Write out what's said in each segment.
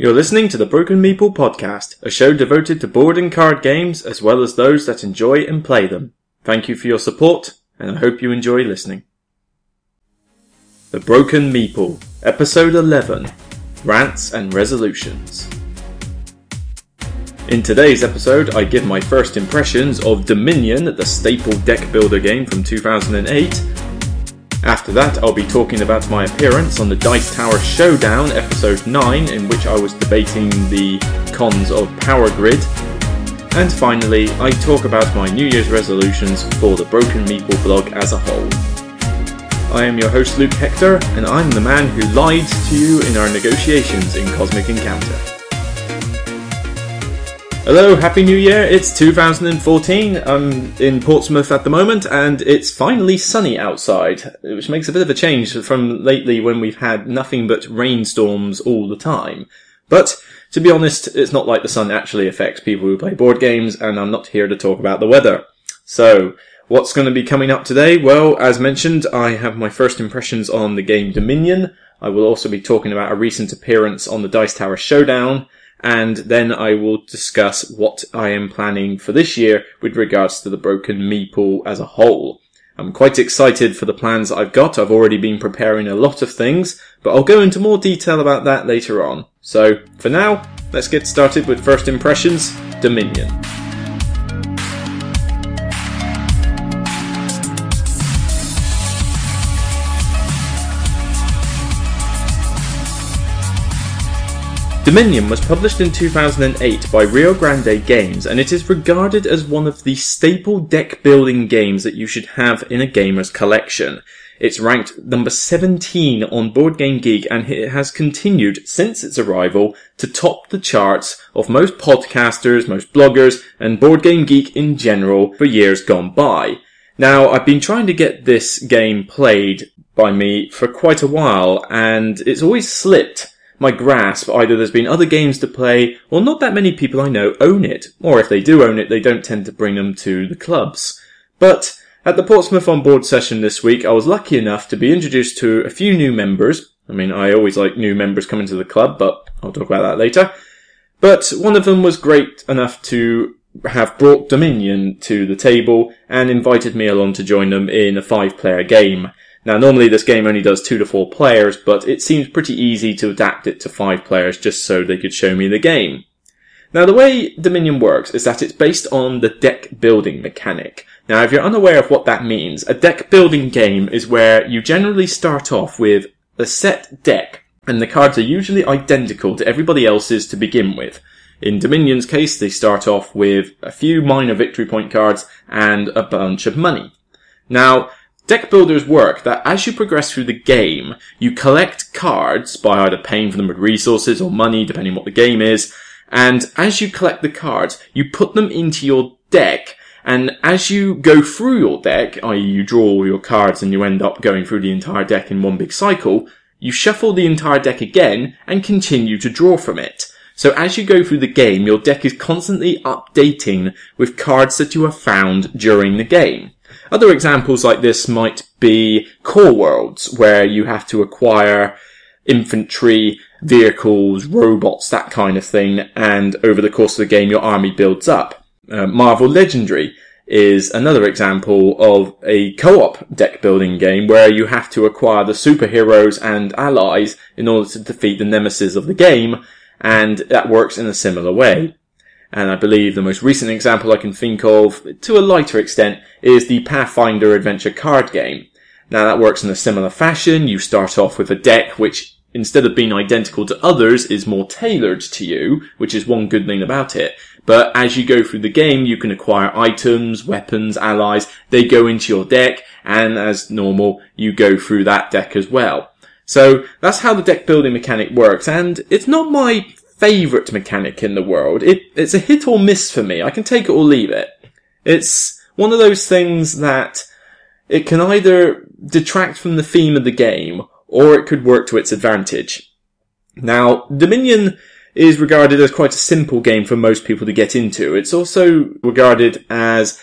You're listening to the Broken Meeple podcast, a show devoted to board and card games as well as those that enjoy and play them. Thank you for your support, and I hope you enjoy listening. The Broken Meeple, Episode 11 Rants and Resolutions. In today's episode, I give my first impressions of Dominion, the staple deck builder game from 2008, after that, I'll be talking about my appearance on the Dice Tower Showdown episode 9, in which I was debating the cons of Power Grid. And finally, I talk about my New Year's resolutions for the Broken Meeple blog as a whole. I am your host Luke Hector, and I'm the man who lied to you in our negotiations in Cosmic Encounter. Hello, Happy New Year. It's 2014. I'm in Portsmouth at the moment and it's finally sunny outside, which makes a bit of a change from lately when we've had nothing but rainstorms all the time. But to be honest, it's not like the sun actually affects people who play board games and I'm not here to talk about the weather. So, what's going to be coming up today? Well, as mentioned, I have my first impressions on the game Dominion. I will also be talking about a recent appearance on the Dice Tower Showdown and then I will discuss what I am planning for this year with regards to the Broken Meeple as a whole. I'm quite excited for the plans I've got. I've already been preparing a lot of things, but I'll go into more detail about that later on. So, for now, let's get started with first impressions, Dominion. Dominion was published in 2008 by Rio Grande Games and it is regarded as one of the staple deck building games that you should have in a gamer's collection. It's ranked number 17 on Board Game Geek and it has continued since its arrival to top the charts of most podcasters, most bloggers, and Board Game Geek in general for years gone by. Now, I've been trying to get this game played by me for quite a while and it's always slipped my grasp, either there's been other games to play, or not that many people I know own it, or if they do own it, they don't tend to bring them to the clubs. But at the Portsmouth on board session this week, I was lucky enough to be introduced to a few new members. I mean, I always like new members coming to the club, but I'll talk about that later. But one of them was great enough to have brought Dominion to the table and invited me along to join them in a five player game. Now, normally this game only does two to four players, but it seems pretty easy to adapt it to five players just so they could show me the game. Now, the way Dominion works is that it's based on the deck building mechanic. Now, if you're unaware of what that means, a deck building game is where you generally start off with a set deck, and the cards are usually identical to everybody else's to begin with. In Dominion's case, they start off with a few minor victory point cards and a bunch of money. Now, Deck builders work that as you progress through the game, you collect cards by either paying for them with resources or money, depending what the game is. And as you collect the cards, you put them into your deck. And as you go through your deck, i.e. you draw all your cards and you end up going through the entire deck in one big cycle, you shuffle the entire deck again and continue to draw from it. So as you go through the game, your deck is constantly updating with cards that you have found during the game. Other examples like this might be core worlds, where you have to acquire infantry, vehicles, robots, that kind of thing, and over the course of the game your army builds up. Uh, Marvel Legendary is another example of a co-op deck building game where you have to acquire the superheroes and allies in order to defeat the nemesis of the game, and that works in a similar way. And I believe the most recent example I can think of, to a lighter extent, is the Pathfinder Adventure card game. Now that works in a similar fashion. You start off with a deck which, instead of being identical to others, is more tailored to you, which is one good thing about it. But as you go through the game, you can acquire items, weapons, allies. They go into your deck, and as normal, you go through that deck as well. So that's how the deck building mechanic works, and it's not my favourite mechanic in the world. It, it's a hit or miss for me. I can take it or leave it. It's one of those things that it can either detract from the theme of the game or it could work to its advantage. Now, Dominion is regarded as quite a simple game for most people to get into. It's also regarded as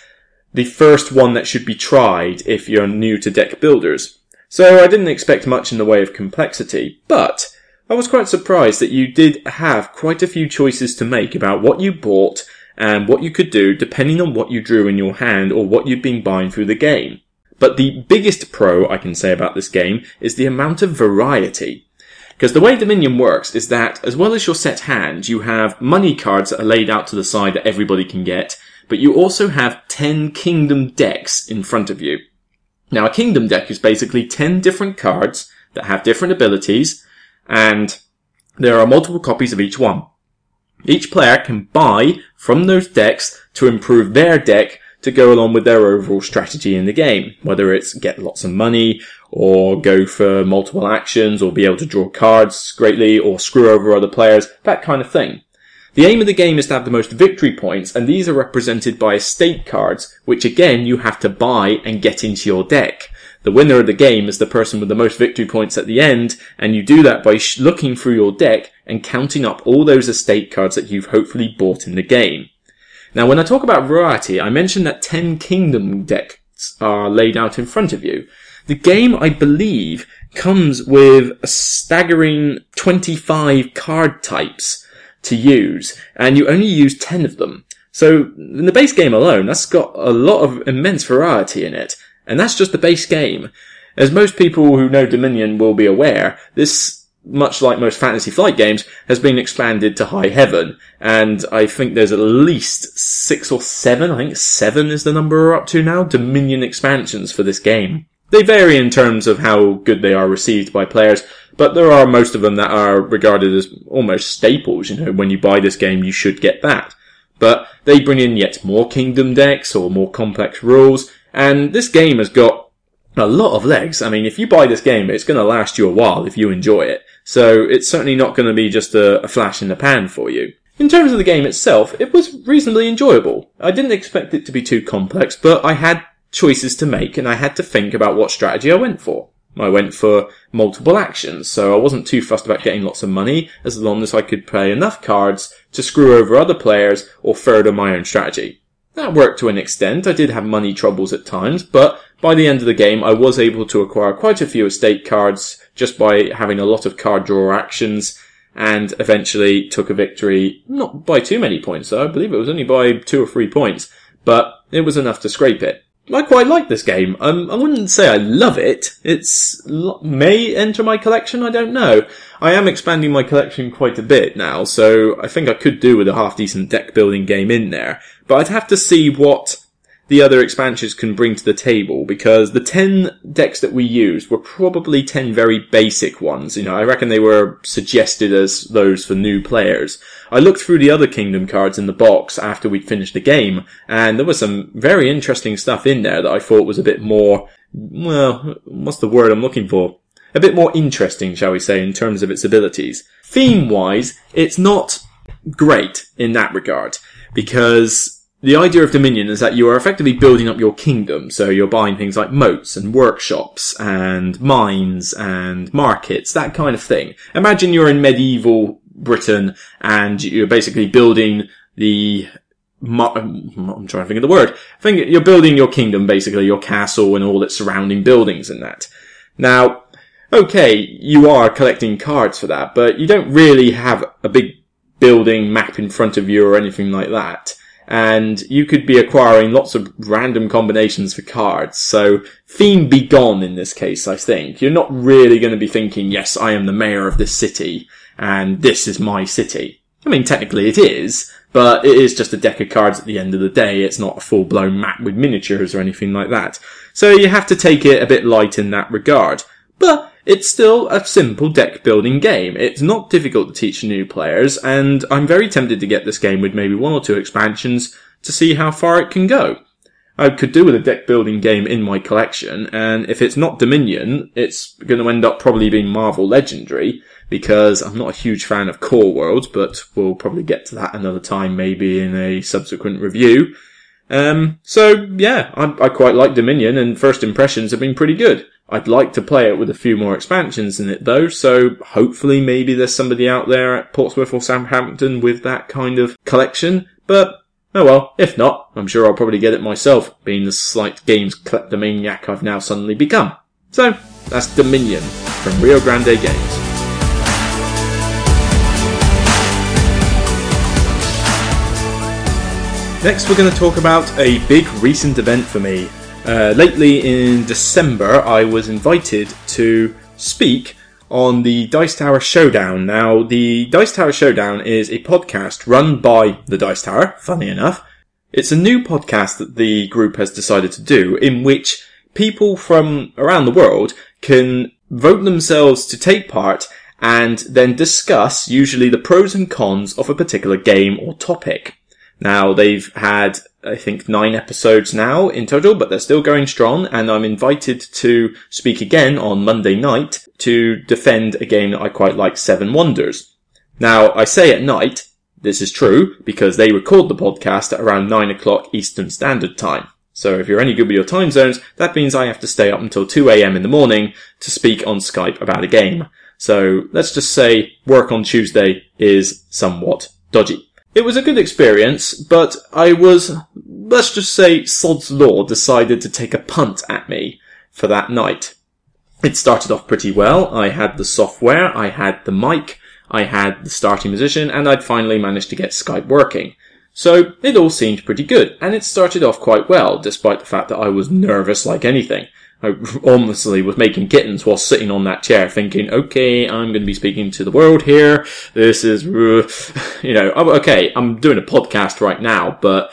the first one that should be tried if you're new to deck builders. So I didn't expect much in the way of complexity, but I was quite surprised that you did have quite a few choices to make about what you bought and what you could do depending on what you drew in your hand or what you'd been buying through the game. But the biggest pro I can say about this game is the amount of variety. Because the way Dominion works is that as well as your set hand, you have money cards that are laid out to the side that everybody can get, but you also have 10 kingdom decks in front of you. Now a kingdom deck is basically 10 different cards that have different abilities, and there are multiple copies of each one. Each player can buy from those decks to improve their deck to go along with their overall strategy in the game, whether it's get lots of money or go for multiple actions or be able to draw cards greatly or screw over other players, that kind of thing. The aim of the game is to have the most victory points, and these are represented by estate cards, which again you have to buy and get into your deck. The winner of the game is the person with the most victory points at the end, and you do that by sh- looking through your deck and counting up all those estate cards that you've hopefully bought in the game. Now, when I talk about variety, I mentioned that 10 kingdom decks are laid out in front of you. The game, I believe, comes with a staggering 25 card types to use, and you only use 10 of them. So, in the base game alone, that's got a lot of immense variety in it. And that's just the base game. As most people who know Dominion will be aware, this, much like most Fantasy Flight games, has been expanded to high heaven. And I think there's at least six or seven, I think seven is the number we're up to now, Dominion expansions for this game. They vary in terms of how good they are received by players, but there are most of them that are regarded as almost staples. You know, when you buy this game, you should get that. But they bring in yet more kingdom decks or more complex rules, and this game has got a lot of legs. I mean, if you buy this game, it's going to last you a while if you enjoy it. So it's certainly not going to be just a, a, flash in the pan for you. In terms of the game itself, it was reasonably enjoyable. I didn't expect it to be too complex, but I had choices to make and I had to think about what strategy I went for. I went for multiple actions, so I wasn't too fussed about getting lots of money as long as I could play enough cards to screw over other players or further my own strategy. That worked to an extent. I did have money troubles at times, but by the end of the game, I was able to acquire quite a few estate cards just by having a lot of card draw actions and eventually took a victory, not by too many points though. I believe it was only by two or three points, but it was enough to scrape it. I quite like this game. Um, I wouldn't say I love it. It's may enter my collection. I don't know. I am expanding my collection quite a bit now, so I think I could do with a half decent deck building game in there. But I'd have to see what the other expansions can bring to the table because the 10 decks that we used were probably 10 very basic ones. You know, I reckon they were suggested as those for new players. I looked through the other Kingdom cards in the box after we'd finished the game and there was some very interesting stuff in there that I thought was a bit more, well, what's the word I'm looking for? A bit more interesting, shall we say, in terms of its abilities. Theme wise, it's not great in that regard because the idea of Dominion is that you are effectively building up your kingdom. So you're buying things like moats and workshops and mines and markets, that kind of thing. Imagine you're in medieval Britain and you're basically building the um, I'm trying to think of the word. I think you're building your kingdom, basically, your castle and all its surrounding buildings and that. Now, okay, you are collecting cards for that, but you don't really have a big building map in front of you or anything like that and you could be acquiring lots of random combinations for cards. So theme be gone in this case, I think. You're not really going to be thinking, yes, I am the mayor of this city and this is my city. I mean, technically it is, but it is just a deck of cards at the end of the day. It's not a full blown map with miniatures or anything like that. So you have to take it a bit light in that regard. But it's still a simple deck building game. It's not difficult to teach new players, and I'm very tempted to get this game with maybe one or two expansions to see how far it can go. I could do with a deck building game in my collection, and if it's not Dominion, it's going to end up probably being Marvel Legendary, because I'm not a huge fan of Core Worlds, but we'll probably get to that another time, maybe in a subsequent review. Um, so yeah, I, I quite like Dominion, and first impressions have been pretty good. I'd like to play it with a few more expansions in it though, so hopefully maybe there's somebody out there at Portsmouth or Southampton with that kind of collection, but oh well, if not, I'm sure I'll probably get it myself, being the slight games kleptomaniac I've now suddenly become. So, that's Dominion from Rio Grande Games. Next, we're going to talk about a big recent event for me. Uh, lately in December, I was invited to speak on the Dice Tower Showdown. Now, the Dice Tower Showdown is a podcast run by the Dice Tower, funny enough. It's a new podcast that the group has decided to do in which people from around the world can vote themselves to take part and then discuss usually the pros and cons of a particular game or topic. Now they've had, I think, nine episodes now in total, but they're still going strong and I'm invited to speak again on Monday night to defend a game that I quite like, Seven Wonders. Now I say at night, this is true because they record the podcast at around nine o'clock Eastern Standard Time. So if you're any good with your time zones, that means I have to stay up until 2am in the morning to speak on Skype about a game. So let's just say work on Tuesday is somewhat dodgy. It was a good experience, but I was, let's just say, Sod's Law decided to take a punt at me for that night. It started off pretty well. I had the software, I had the mic, I had the starting musician, and I'd finally managed to get Skype working. So it all seemed pretty good, and it started off quite well, despite the fact that I was nervous like anything. Uh, I honestly was making kittens while sitting on that chair thinking, okay, I'm going to be speaking to the world here. This is, uh, you know, oh, okay, I'm doing a podcast right now, but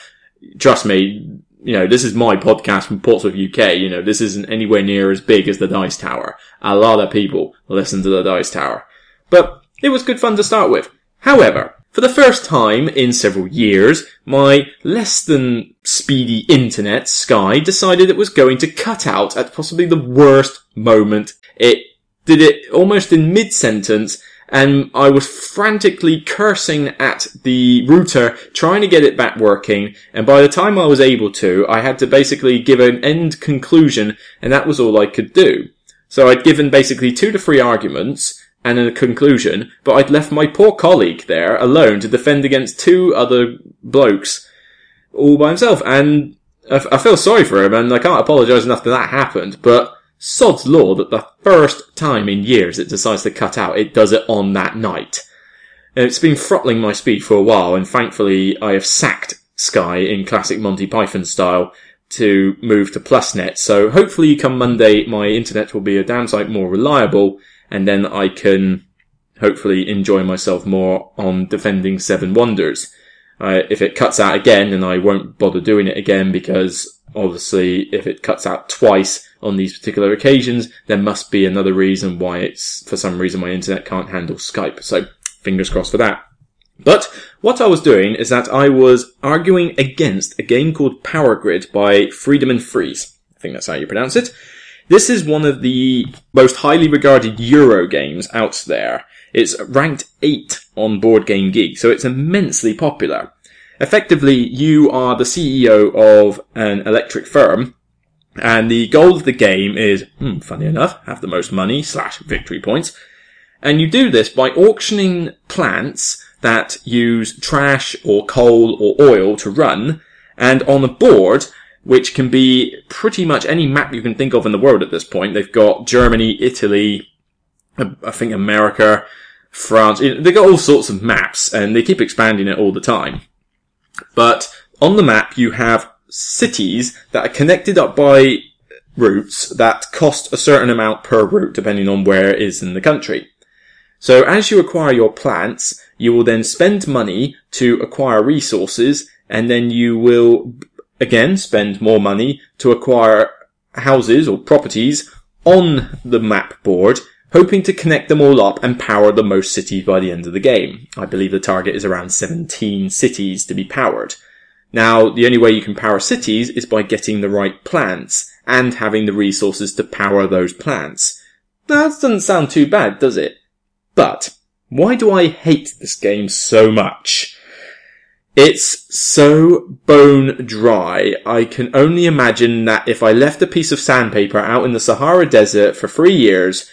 trust me, you know, this is my podcast from Portsmouth, UK. You know, this isn't anywhere near as big as the Dice Tower. A lot of people listen to the Dice Tower. But it was good fun to start with. However, for the first time in several years, my less than speedy internet, Sky, decided it was going to cut out at possibly the worst moment. It did it almost in mid-sentence, and I was frantically cursing at the router, trying to get it back working, and by the time I was able to, I had to basically give an end conclusion, and that was all I could do. So I'd given basically two to three arguments, and a conclusion, but I'd left my poor colleague there alone to defend against two other blokes all by himself. And I, I feel sorry for him, and I can't apologise enough that that happened, but sod's law that the first time in years it decides to cut out, it does it on that night. And it's been throttling my speed for a while, and thankfully I have sacked Sky in classic Monty Python style to move to PlusNet. So hopefully come Monday my internet will be a damn sight more reliable and then I can hopefully enjoy myself more on defending Seven Wonders. Uh, if it cuts out again, then I won't bother doing it again because obviously if it cuts out twice on these particular occasions, there must be another reason why it's, for some reason my internet can't handle Skype. So fingers crossed for that. But what I was doing is that I was arguing against a game called Power Grid by Friedemann Friese. I think that's how you pronounce it. This is one of the most highly regarded Euro games out there. It's ranked 8 on Board Game Geek, so it's immensely popular. Effectively, you are the CEO of an electric firm, and the goal of the game is, hmm, funny enough, have the most money slash victory points. And you do this by auctioning plants that use trash or coal or oil to run, and on a board, which can be pretty much any map you can think of in the world at this point. They've got Germany, Italy, uh, I think America, France. They've got all sorts of maps and they keep expanding it all the time. But on the map, you have cities that are connected up by routes that cost a certain amount per route depending on where it is in the country. So as you acquire your plants, you will then spend money to acquire resources and then you will again spend more money to acquire houses or properties on the map board, hoping to connect them all up and power the most cities by the end of the game. I believe the target is around 17 cities to be powered. Now, the only way you can power cities is by getting the right plants and having the resources to power those plants. That doesn't sound too bad, does it? But, why do I hate this game so much? It's so bone dry. I can only imagine that if I left a piece of sandpaper out in the Sahara Desert for three years,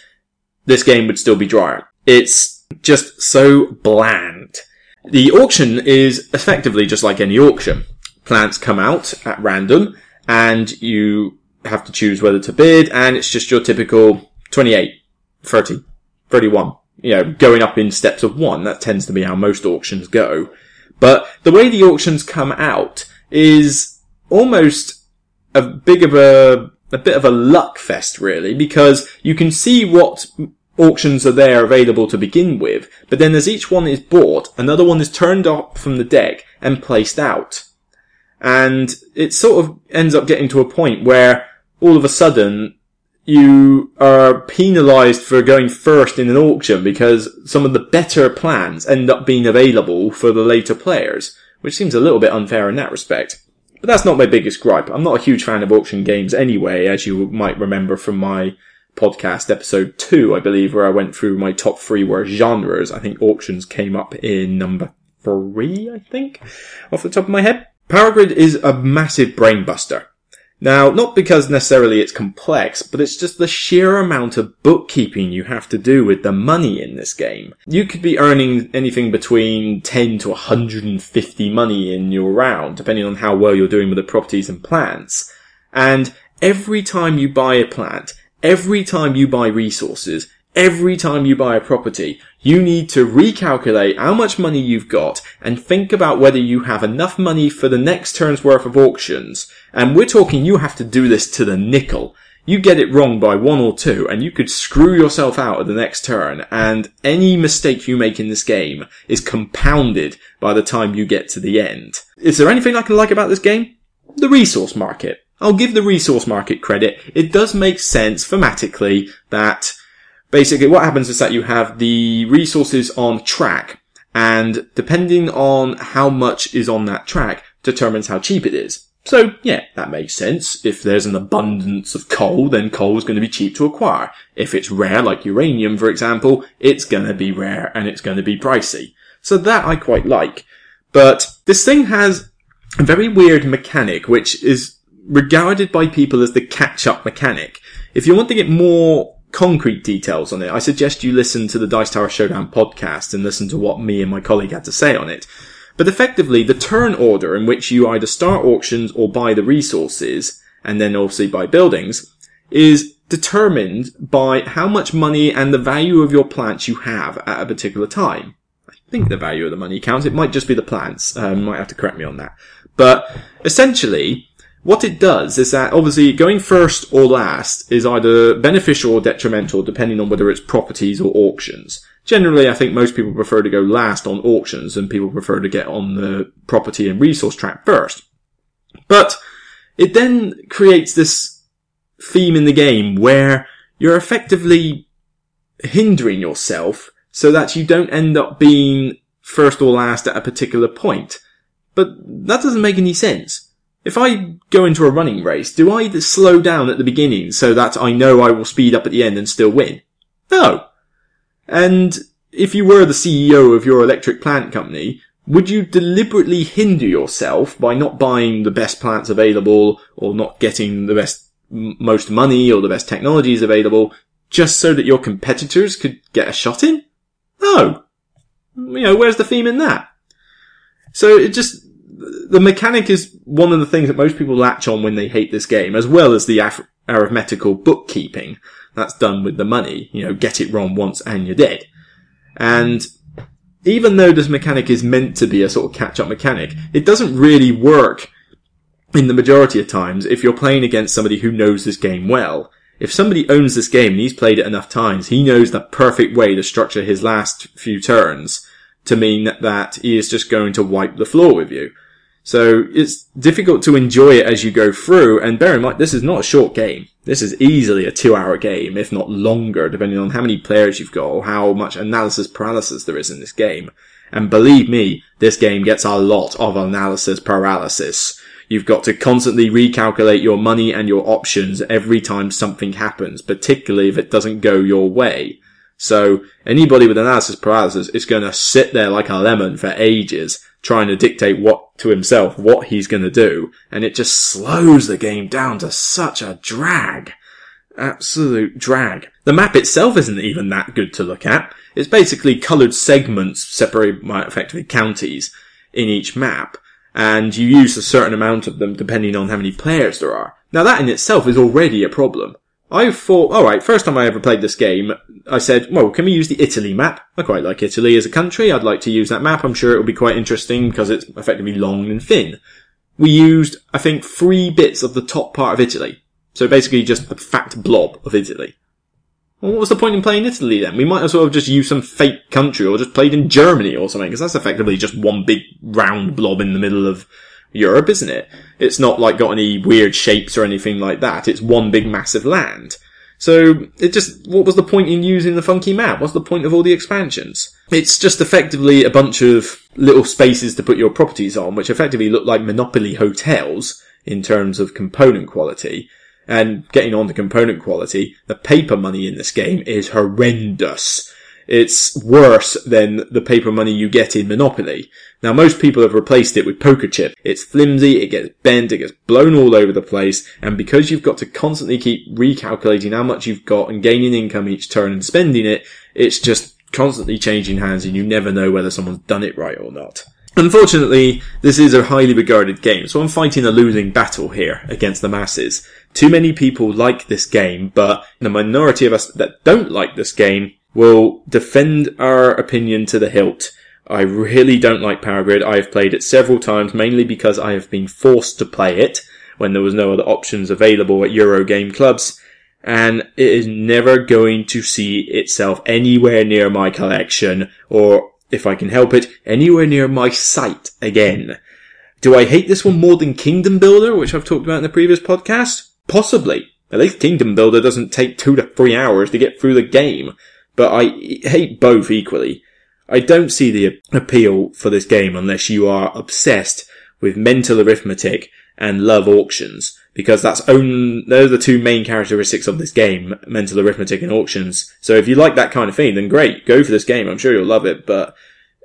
this game would still be drier. It's just so bland. The auction is effectively just like any auction. Plants come out at random and you have to choose whether to bid and it's just your typical 28, 30, 31. You know, going up in steps of one. That tends to be how most auctions go. But the way the auctions come out is almost a big of a, a bit of a luck fest really, because you can see what auctions are there available to begin with, but then as each one is bought, another one is turned up from the deck and placed out. And it sort of ends up getting to a point where all of a sudden you are penalized for going first in an auction because some of the better plans end up being available for the later players, which seems a little bit unfair in that respect. But that's not my biggest gripe. I'm not a huge fan of auction games anyway, as you might remember from my podcast episode two, I believe, where I went through my top three were genres. I think auctions came up in number three, I think, off the top of my head. Power Grid is a massive brainbuster. Now, not because necessarily it's complex, but it's just the sheer amount of bookkeeping you have to do with the money in this game. You could be earning anything between 10 to 150 money in your round, depending on how well you're doing with the properties and plants. And every time you buy a plant, every time you buy resources, every time you buy a property, you need to recalculate how much money you've got and think about whether you have enough money for the next turn's worth of auctions. And we're talking you have to do this to the nickel. You get it wrong by one or two and you could screw yourself out at the next turn and any mistake you make in this game is compounded by the time you get to the end. Is there anything I can like about this game? The resource market. I'll give the resource market credit. It does make sense thematically that basically what happens is that you have the resources on track and depending on how much is on that track determines how cheap it is. So yeah, that makes sense. If there's an abundance of coal, then coal is going to be cheap to acquire. If it's rare, like uranium, for example, it's going to be rare and it's going to be pricey. So that I quite like. But this thing has a very weird mechanic, which is regarded by people as the catch-up mechanic. If you want to get more concrete details on it, I suggest you listen to the Dice Tower Showdown podcast and listen to what me and my colleague had to say on it. But effectively, the turn order in which you either start auctions or buy the resources, and then obviously buy buildings, is determined by how much money and the value of your plants you have at a particular time. I think the value of the money counts. It might just be the plants. Um, might have to correct me on that. But essentially, what it does is that obviously going first or last is either beneficial or detrimental depending on whether it's properties or auctions. Generally, I think most people prefer to go last on auctions and people prefer to get on the property and resource track first. But it then creates this theme in the game where you're effectively hindering yourself so that you don't end up being first or last at a particular point. But that doesn't make any sense if I go into a running race, do I slow down at the beginning so that I know I will speed up at the end and still win? No. And if you were the CEO of your electric plant company, would you deliberately hinder yourself by not buying the best plants available or not getting the best, most money or the best technologies available just so that your competitors could get a shot in? No. You know, where's the theme in that? So it just, the mechanic is one of the things that most people latch on when they hate this game, as well as the af- arithmetical bookkeeping that's done with the money. You know, get it wrong once and you're dead. And even though this mechanic is meant to be a sort of catch-up mechanic, it doesn't really work in the majority of times if you're playing against somebody who knows this game well. If somebody owns this game and he's played it enough times, he knows the perfect way to structure his last few turns to mean that he is just going to wipe the floor with you. So it's difficult to enjoy it as you go through. And bear in mind, this is not a short game. This is easily a two hour game, if not longer, depending on how many players you've got or how much analysis paralysis there is in this game. And believe me, this game gets a lot of analysis paralysis. You've got to constantly recalculate your money and your options every time something happens, particularly if it doesn't go your way. So anybody with analysis paralysis is going to sit there like a lemon for ages trying to dictate what to himself what he's going to do, and it just slows the game down to such a drag. Absolute drag. The map itself isn't even that good to look at. It's basically coloured segments separated by effectively counties in each map, and you use a certain amount of them depending on how many players there are. Now that in itself is already a problem. I thought, alright, first time I ever played this game, I said, well, can we use the Italy map? I quite like Italy as a country. I'd like to use that map. I'm sure it will be quite interesting because it's effectively long and thin. we used, I think, three bits of the top part of Italy. So basically just a fat blob of Italy. Well, what was the point in playing Italy then? We might as well have just used some fake country or just played in Germany or something, because that's effectively just one big round blob in the middle of Europe, isn't it? It's not like got any weird shapes or anything like that. It's one big massive land. So it just, what was the point in using the funky map? What's the point of all the expansions? It's just effectively a bunch of little spaces to put your properties on, which effectively look like Monopoly hotels in terms of component quality. And getting on to component quality, the paper money in this game is horrendous. It's worse than the paper money you get in Monopoly. Now most people have replaced it with poker chip. It's flimsy, it gets bent, it gets blown all over the place, and because you've got to constantly keep recalculating how much you've got and gaining income each turn and spending it, it's just constantly changing hands and you never know whether someone's done it right or not. Unfortunately, this is a highly regarded game, so I'm fighting a losing battle here against the masses. Too many people like this game, but the minority of us that don't like this game will defend our opinion to the hilt. I really don't like Power Grid. I have played it several times, mainly because I have been forced to play it when there was no other options available at Euro game clubs. And it is never going to see itself anywhere near my collection, or if I can help it, anywhere near my site again. Do I hate this one more than Kingdom Builder, which I've talked about in the previous podcast? Possibly. At least Kingdom Builder doesn't take two to three hours to get through the game but I hate both equally. I don't see the appeal for this game unless you are obsessed with mental arithmetic and love auctions, because that's those are the two main characteristics of this game, mental arithmetic and auctions. So if you like that kind of thing, then great, go for this game, I'm sure you'll love it, but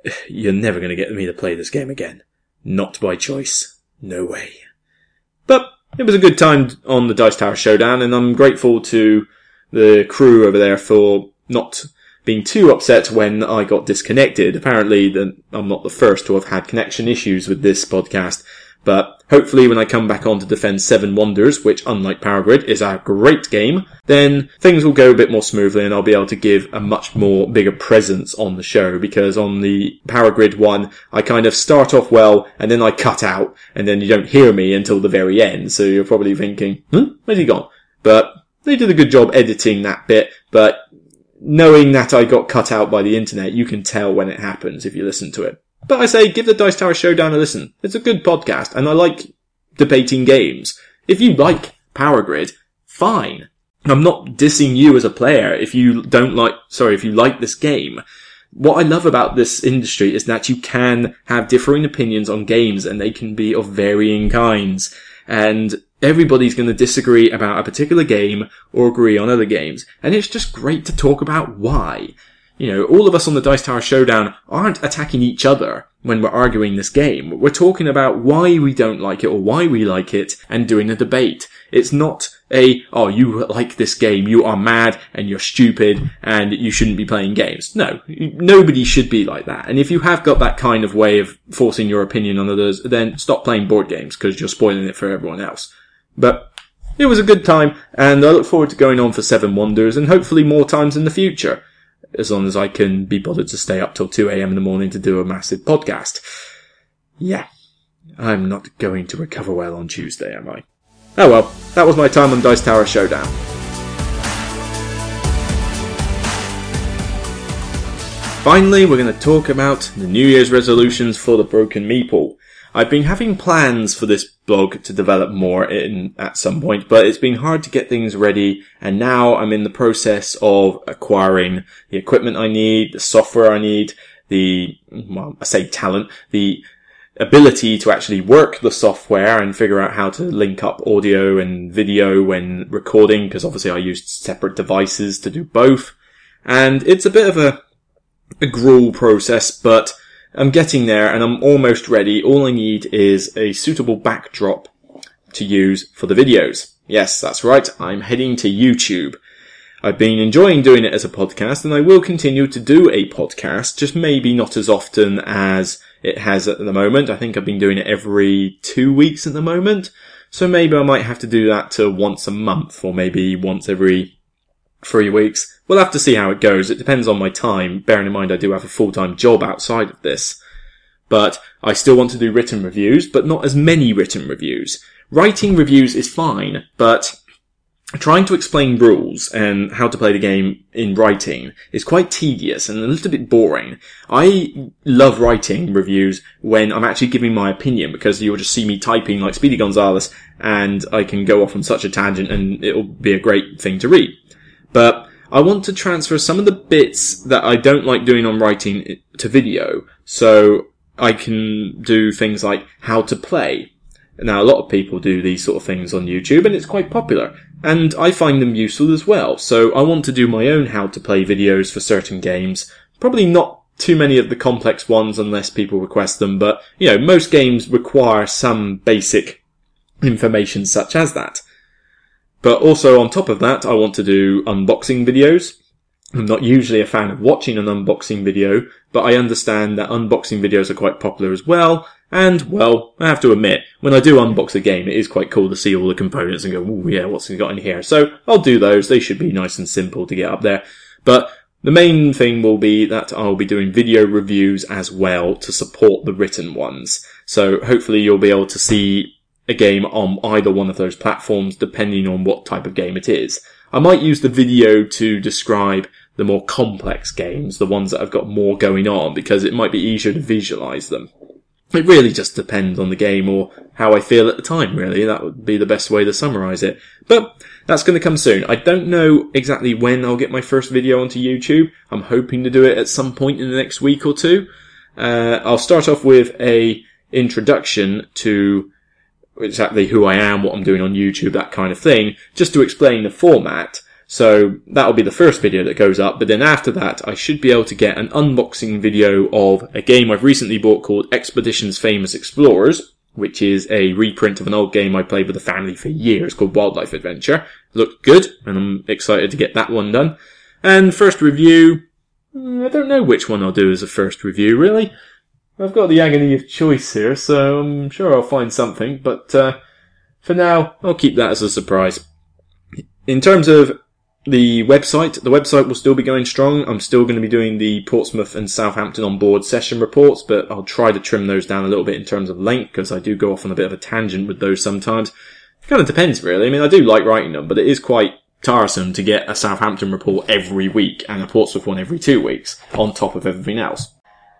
you're never gonna get me to play this game again. Not by choice. No way. But it was a good time on the Dice Tower Showdown, and I'm grateful to the crew over there for not being too upset when I got disconnected. Apparently, I'm not the first to have had connection issues with this podcast, but hopefully when I come back on to defend Seven Wonders, which unlike Power Grid is a great game, then things will go a bit more smoothly and I'll be able to give a much more bigger presence on the show because on the Power Grid one, I kind of start off well and then I cut out and then you don't hear me until the very end. So you're probably thinking, hmm, where's he gone? But they did a good job editing that bit, but knowing that I got cut out by the internet, you can tell when it happens if you listen to it. But I say, give the Dice Tower Showdown a listen. It's a good podcast, and I like debating games. If you like Power Grid, fine. I'm not dissing you as a player if you don't like, sorry, if you like this game. What I love about this industry is that you can have differing opinions on games and they can be of varying kinds. And everybody's going to disagree about a particular game or agree on other games. And it's just great to talk about why. You know, all of us on the Dice Tower Showdown aren't attacking each other when we're arguing this game. We're talking about why we don't like it or why we like it and doing a debate. It's not a, oh, you like this game, you are mad and you're stupid and you shouldn't be playing games. No, nobody should be like that. And if you have got that kind of way of forcing your opinion on others, then stop playing board games because you're spoiling it for everyone else. But it was a good time, and I look forward to going on for Seven Wonders and hopefully more times in the future, as long as I can be bothered to stay up till 2am in the morning to do a massive podcast. Yeah, I'm not going to recover well on Tuesday, am I? Oh well, that was my time on Dice Tower Showdown. Finally, we're going to talk about the New Year's resolutions for the Broken Meeple. I've been having plans for this blog to develop more in at some point, but it's been hard to get things ready. And now I'm in the process of acquiring the equipment I need, the software I need, the, well, I say talent, the ability to actually work the software and figure out how to link up audio and video when recording, because obviously I used separate devices to do both. And it's a bit of a, a gruel process, but I'm getting there and I'm almost ready. All I need is a suitable backdrop to use for the videos. Yes, that's right. I'm heading to YouTube. I've been enjoying doing it as a podcast and I will continue to do a podcast, just maybe not as often as it has at the moment. I think I've been doing it every two weeks at the moment. So maybe I might have to do that to once a month or maybe once every three weeks. We'll have to see how it goes. It depends on my time, bearing in mind I do have a full-time job outside of this. but I still want to do written reviews, but not as many written reviews. Writing reviews is fine, but trying to explain rules and how to play the game in writing is quite tedious and a little bit boring. I love writing reviews when I'm actually giving my opinion because you'll just see me typing like Speedy Gonzales and I can go off on such a tangent and it'll be a great thing to read. But I want to transfer some of the bits that I don't like doing on writing to video. So I can do things like how to play. Now, a lot of people do these sort of things on YouTube and it's quite popular and I find them useful as well. So I want to do my own how to play videos for certain games. Probably not too many of the complex ones unless people request them, but you know, most games require some basic information such as that. But also on top of that, I want to do unboxing videos. I'm not usually a fan of watching an unboxing video, but I understand that unboxing videos are quite popular as well, and, well, I have to admit, when I do unbox a game, it is quite cool to see all the components and go, oh yeah, what's got in here? So I'll do those. They should be nice and simple to get up there. But the main thing will be that I'll be doing video reviews as well to support the written ones. So hopefully you'll be able to see a game on either one of those platforms depending on what type of game it is. I might use the video to describe the more complex games, the ones that have got more going on, because it might be easier to visualize them. It really just depends on the game or how I feel at the time, really. That would be the best way to summarize it. But that's going to come soon. I don't know exactly when I'll get my first video onto YouTube. I'm hoping to do it at some point in the next week or two. Uh, I'll start off with a introduction to exactly who I am, what I'm doing on YouTube, that kind of thing, just to explain the format. So that'll be the first video that goes up, but then after that, I should be able to get an unboxing video of a game I've recently bought called Expeditions Famous Explorers, which is a reprint of an old game I played with the family for years called Wildlife Adventure. Looked good, and I'm excited to get that one done. And first review, hmm, I don't know which one I'll do as a first review, really. I've got the agony of choice here, so I'm sure I'll find something, but uh, for now, I'll keep that as a surprise. In terms of the website, the website will still be going strong. I'm still going to be doing the Portsmouth and Southampton on board session reports, but I'll try to trim those down a little bit in terms of length because I do go off on a bit of a tangent with those sometimes. It kind of depends really. I mean, I do like writing them, but it is quite tiresome to get a Southampton report every week and a Portsmouth one every two weeks on top of everything else.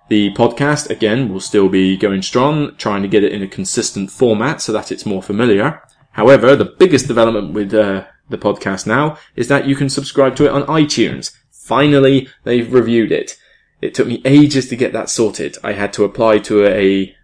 The podcast, again, will still be going strong, trying to get it in a consistent format so that it's more familiar. However, the biggest development with uh, the podcast now is that you can subscribe to it on iTunes. Finally, they've reviewed it. It took me ages to get that sorted. I had to apply to a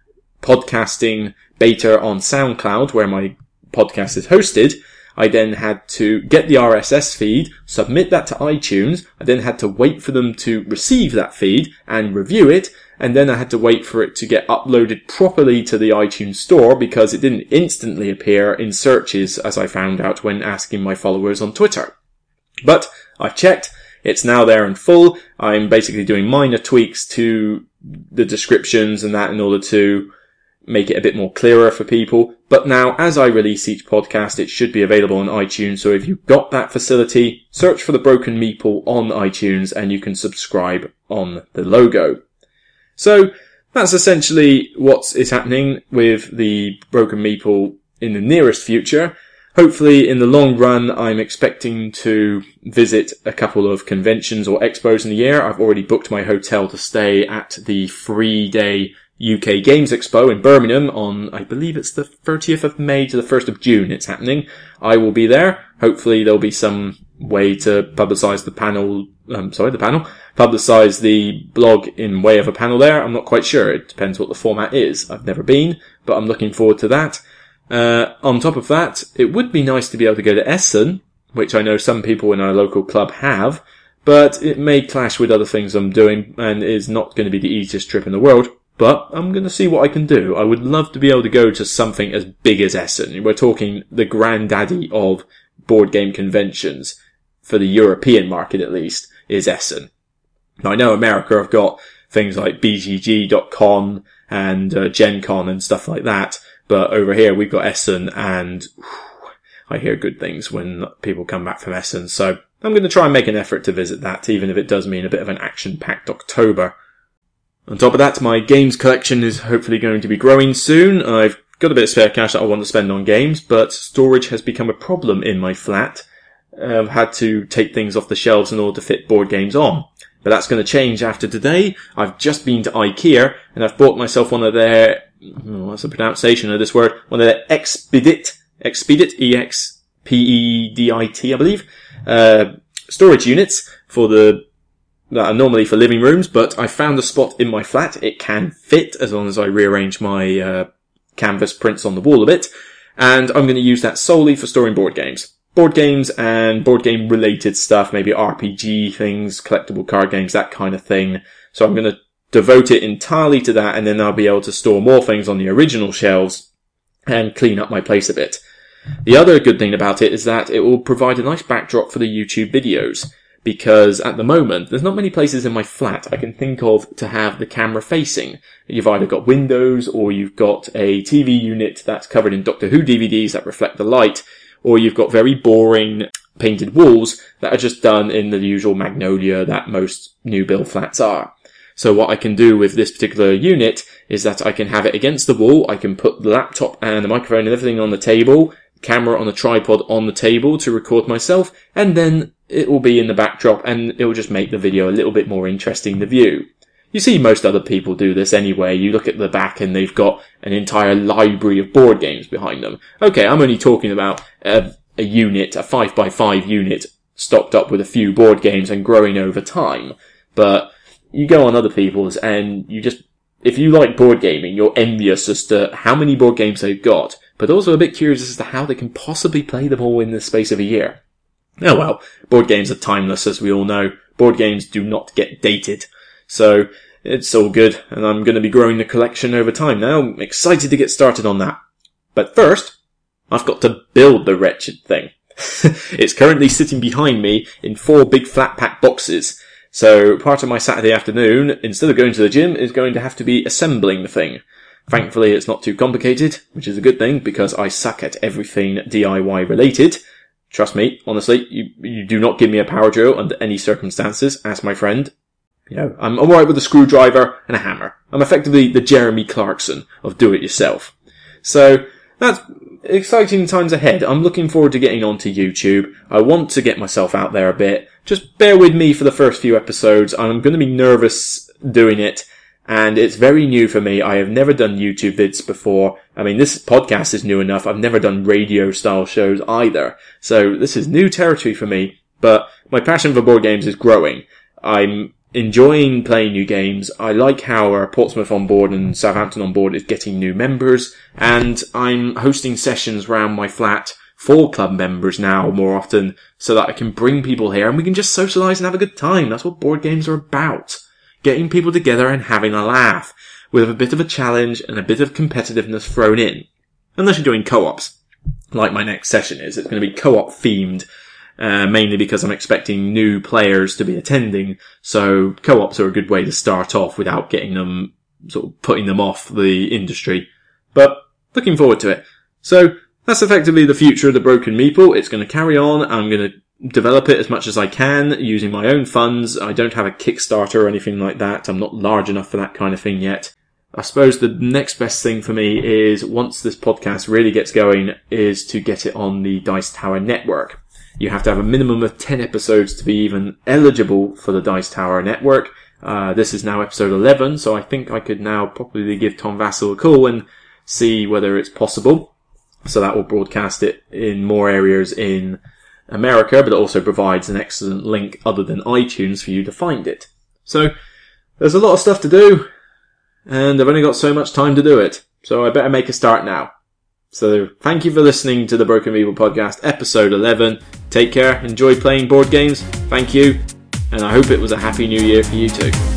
podcasting beta on SoundCloud where my podcast is hosted. I then had to get the RSS feed, submit that to iTunes. I then had to wait for them to receive that feed and review it and then I had to wait for it to get uploaded properly to the iTunes store because it didn't instantly appear in searches as I found out when asking my followers on Twitter. But I've checked, it's now there in full. I'm basically doing minor tweaks to the descriptions and that in order to make it a bit more clearer for people. But now, as I release each podcast, it should be available on iTunes. So if you've got that facility, search for the Broken Meeple on iTunes and you can subscribe on the logo. So that's essentially what is happening with the Broken Meeple in the nearest future. Hopefully, in the long run, I'm expecting to visit a couple of conventions or expos in the year. I've already booked my hotel to stay at the three day UK Games Expo in Birmingham on, I believe it's the 30th of May to the 1st of June it's happening. I will be there. Hopefully there'll be some way to publicize the panel, um, sorry, the panel, publicize the blog in way of a panel there. I'm not quite sure. It depends what the format is. I've never been, but I'm looking forward to that. Uh, on top of that, it would be nice to be able to go to Essen, which I know some people in our local club have, but it may clash with other things I'm doing and is not going to be the easiest trip in the world. But I'm going to see what I can do. I would love to be able to go to something as big as Essen. We're talking the granddaddy of board game conventions for the European market at least is Essen. Now I know America have got things like BGG.Con and uh, Gen Con and stuff like that, but over here we've got Essen and whew, I hear good things when people come back from Essen. So I'm going to try and make an effort to visit that, even if it does mean a bit of an action-packed October. On top of that, my games collection is hopefully going to be growing soon. I've got a bit of spare cash that I want to spend on games, but storage has become a problem in my flat. I've had to take things off the shelves in order to fit board games on. But that's going to change after today. I've just been to IKEA and I've bought myself one of their, oh, what's the pronunciation of this word? One of their Expedit, Expedit, E-X-P-E-D-I-T, I believe, uh, storage units for the that are normally for living rooms, but I found a spot in my flat. It can fit as long as I rearrange my uh, canvas prints on the wall a bit, and I'm going to use that solely for storing board games. Board games and board game related stuff, maybe RPG things, collectible card games, that kind of thing. So I'm going to devote it entirely to that, and then I'll be able to store more things on the original shelves and clean up my place a bit. The other good thing about it is that it will provide a nice backdrop for the YouTube videos because at the moment, there's not many places in my flat I can think of to have the camera facing. You've either got windows or you've got a TV unit that's covered in Doctor Who DVDs that reflect the light, or you've got very boring painted walls that are just done in the usual magnolia that most new build flats are. So what I can do with this particular unit is that I can have it against the wall, I can put the laptop and the microphone and everything on the table, camera on a tripod on the table to record myself, and then it will be in the backdrop and it will just make the video a little bit more interesting to view. You see most other people do this anyway. You look at the back and they've got an entire library of board games behind them. Okay, I'm only talking about a, a unit, a 5x5 unit, stocked up with a few board games and growing over time. But you go on other people's and you just, if you like board gaming, you're envious as to how many board games they've got, but also a bit curious as to how they can possibly play them all in the space of a year. Oh well, board games are timeless, as we all know. Board games do not get dated. So, it's all good, and I'm going to be growing the collection over time now. I'm excited to get started on that. But first, I've got to build the wretched thing. it's currently sitting behind me in four big flat pack boxes. So part of my Saturday afternoon, instead of going to the gym, is going to have to be assembling the thing. Thankfully, it's not too complicated, which is a good thing because I suck at everything DIY related. Trust me, honestly, you, you do not give me a power drill under any circumstances. Ask my friend. You know, I'm alright with a screwdriver and a hammer. I'm effectively the Jeremy Clarkson of do it yourself. So, that's exciting times ahead. I'm looking forward to getting onto YouTube. I want to get myself out there a bit. Just bear with me for the first few episodes. I'm going to be nervous doing it and it's very new for me. I have never done YouTube vids before. I mean, this podcast is new enough. I've never done radio style shows either. So this is new territory for me, but my passion for board games is growing. I'm enjoying playing new games. I like how uh, Portsmouth on board and Southampton on board is getting new members, and I'm hosting sessions around my flat for club members now more often so that I can bring people here and we can just socialize and have a good time. That's what board games are about getting people together and having a laugh, with a bit of a challenge and a bit of competitiveness thrown in. Unless you're doing co-ops, like my next session is. It's going to be co-op themed, uh, mainly because I'm expecting new players to be attending, so co-ops are a good way to start off without getting them, sort of putting them off the industry. But, looking forward to it. So, that's effectively the future of the Broken Meeple. It's going to carry on. I'm going to develop it as much as I can using my own funds. I don't have a Kickstarter or anything like that. I'm not large enough for that kind of thing yet. I suppose the next best thing for me is once this podcast really gets going is to get it on the Dice Tower network. You have to have a minimum of 10 episodes to be even eligible for the Dice Tower network. Uh, this is now episode 11, so I think I could now probably give Tom Vasel a call and see whether it's possible. So that will broadcast it in more areas in America, but it also provides an excellent link other than iTunes for you to find it. So, there's a lot of stuff to do, and I've only got so much time to do it, so I better make a start now. So, thank you for listening to the Broken Meeple Podcast, episode 11. Take care, enjoy playing board games, thank you, and I hope it was a happy new year for you too.